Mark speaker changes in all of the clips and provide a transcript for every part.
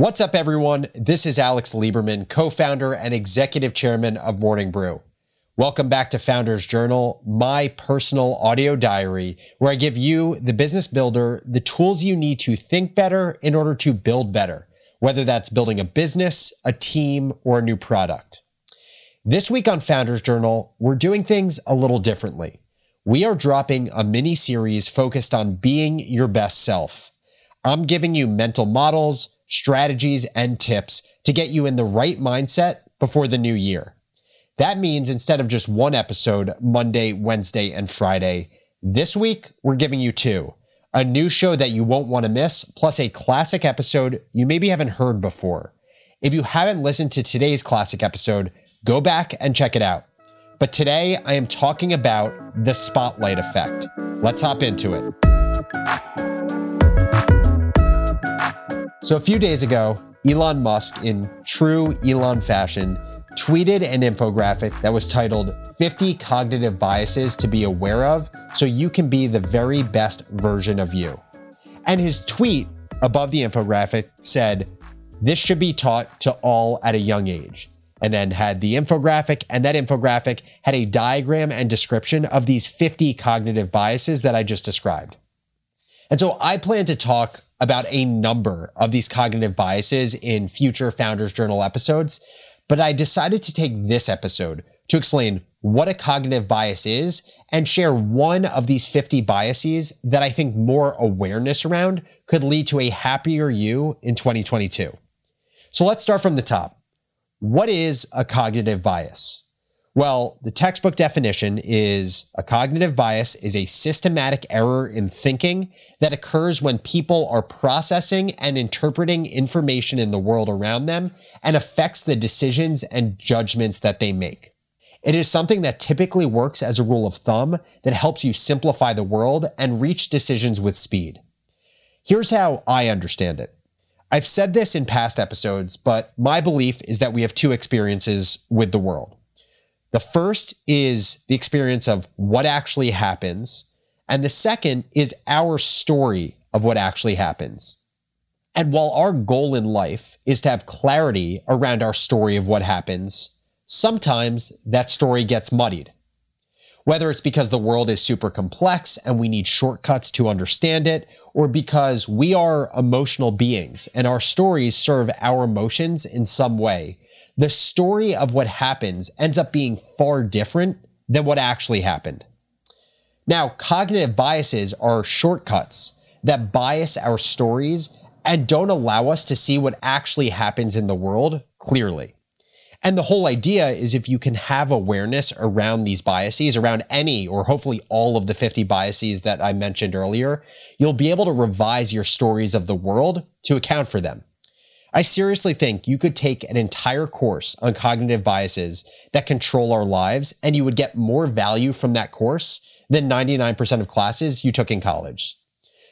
Speaker 1: What's up, everyone? This is Alex Lieberman, co founder and executive chairman of Morning Brew. Welcome back to Founders Journal, my personal audio diary, where I give you, the business builder, the tools you need to think better in order to build better, whether that's building a business, a team, or a new product. This week on Founders Journal, we're doing things a little differently. We are dropping a mini series focused on being your best self. I'm giving you mental models, strategies, and tips to get you in the right mindset before the new year. That means instead of just one episode, Monday, Wednesday, and Friday, this week we're giving you two a new show that you won't want to miss, plus a classic episode you maybe haven't heard before. If you haven't listened to today's classic episode, go back and check it out. But today I am talking about the spotlight effect. Let's hop into it. So, a few days ago, Elon Musk, in true Elon fashion, tweeted an infographic that was titled 50 Cognitive Biases to Be Aware of So You Can Be the Very Best Version of You. And his tweet above the infographic said, This should be taught to all at a young age. And then had the infographic, and that infographic had a diagram and description of these 50 cognitive biases that I just described. And so I plan to talk about a number of these cognitive biases in future Founders Journal episodes, but I decided to take this episode to explain what a cognitive bias is and share one of these 50 biases that I think more awareness around could lead to a happier you in 2022. So let's start from the top. What is a cognitive bias? Well, the textbook definition is a cognitive bias is a systematic error in thinking that occurs when people are processing and interpreting information in the world around them and affects the decisions and judgments that they make. It is something that typically works as a rule of thumb that helps you simplify the world and reach decisions with speed. Here's how I understand it. I've said this in past episodes, but my belief is that we have two experiences with the world. The first is the experience of what actually happens, and the second is our story of what actually happens. And while our goal in life is to have clarity around our story of what happens, sometimes that story gets muddied. Whether it's because the world is super complex and we need shortcuts to understand it, or because we are emotional beings and our stories serve our emotions in some way, the story of what happens ends up being far different than what actually happened. Now, cognitive biases are shortcuts that bias our stories and don't allow us to see what actually happens in the world clearly. And the whole idea is if you can have awareness around these biases, around any or hopefully all of the 50 biases that I mentioned earlier, you'll be able to revise your stories of the world to account for them. I seriously think you could take an entire course on cognitive biases that control our lives, and you would get more value from that course than 99% of classes you took in college.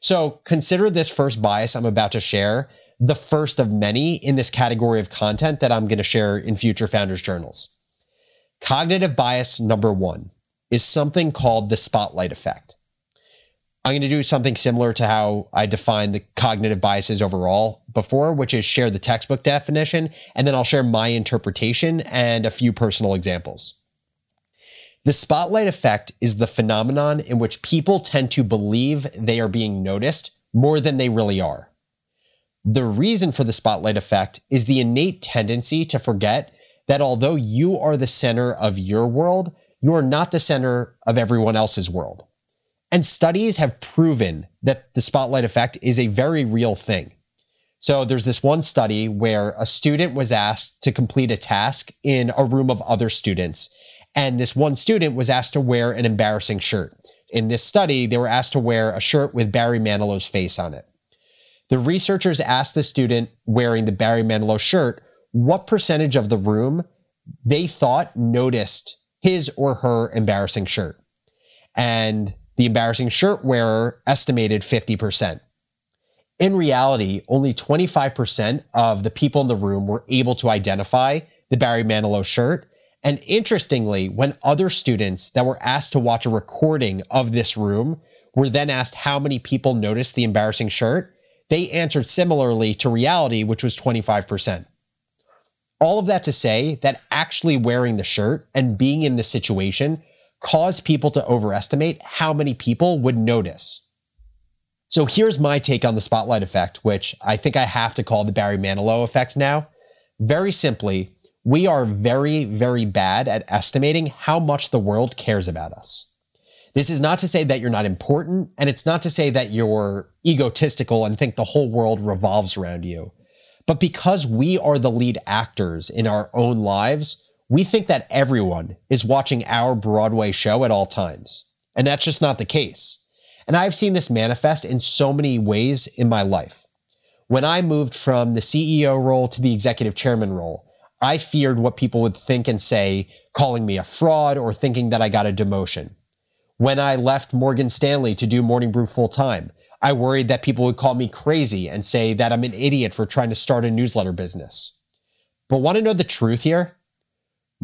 Speaker 1: So consider this first bias I'm about to share the first of many in this category of content that I'm going to share in future founders journals. Cognitive bias number one is something called the spotlight effect. I'm going to do something similar to how I defined the cognitive biases overall before, which is share the textbook definition, and then I'll share my interpretation and a few personal examples. The spotlight effect is the phenomenon in which people tend to believe they are being noticed more than they really are. The reason for the spotlight effect is the innate tendency to forget that although you are the center of your world, you are not the center of everyone else's world. And studies have proven that the spotlight effect is a very real thing. So there's this one study where a student was asked to complete a task in a room of other students. And this one student was asked to wear an embarrassing shirt. In this study, they were asked to wear a shirt with Barry Manilow's face on it. The researchers asked the student wearing the Barry Manilow shirt what percentage of the room they thought noticed his or her embarrassing shirt. And the embarrassing shirt wearer estimated 50%. In reality, only 25% of the people in the room were able to identify the Barry Manilow shirt. And interestingly, when other students that were asked to watch a recording of this room were then asked how many people noticed the embarrassing shirt, they answered similarly to reality, which was 25%. All of that to say that actually wearing the shirt and being in the situation caused people to overestimate how many people would notice. So here's my take on the spotlight effect, which I think I have to call the Barry Manilow effect now. Very simply, we are very, very bad at estimating how much the world cares about us. This is not to say that you're not important, and it's not to say that you're egotistical and think the whole world revolves around you. But because we are the lead actors in our own lives, we think that everyone is watching our Broadway show at all times. And that's just not the case. And I've seen this manifest in so many ways in my life. When I moved from the CEO role to the executive chairman role, I feared what people would think and say, calling me a fraud or thinking that I got a demotion. When I left Morgan Stanley to do Morning Brew full time, I worried that people would call me crazy and say that I'm an idiot for trying to start a newsletter business. But want to know the truth here?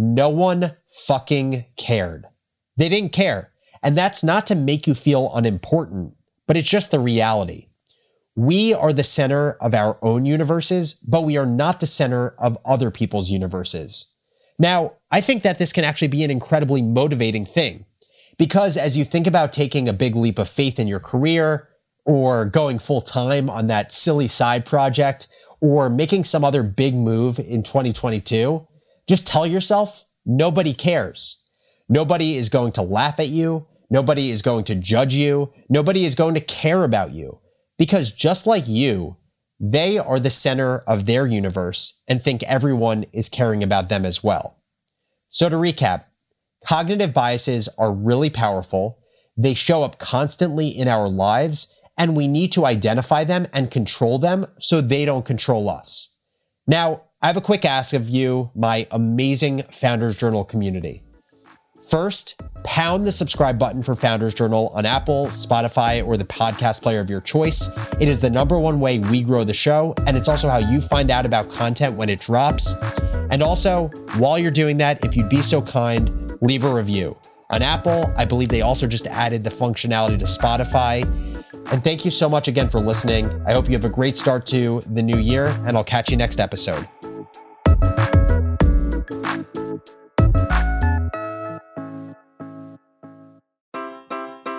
Speaker 1: No one fucking cared. They didn't care. And that's not to make you feel unimportant, but it's just the reality. We are the center of our own universes, but we are not the center of other people's universes. Now, I think that this can actually be an incredibly motivating thing because as you think about taking a big leap of faith in your career or going full time on that silly side project or making some other big move in 2022, just tell yourself nobody cares. Nobody is going to laugh at you. Nobody is going to judge you. Nobody is going to care about you because just like you, they are the center of their universe and think everyone is caring about them as well. So to recap, Cognitive biases are really powerful. They show up constantly in our lives, and we need to identify them and control them so they don't control us. Now, I have a quick ask of you, my amazing Founders Journal community. First, pound the subscribe button for Founders Journal on Apple, Spotify, or the podcast player of your choice. It is the number one way we grow the show, and it's also how you find out about content when it drops. And also, while you're doing that, if you'd be so kind, leave a review. On Apple, I believe they also just added the functionality to Spotify. And thank you so much again for listening. I hope you have a great start to the new year, and I'll catch you next episode.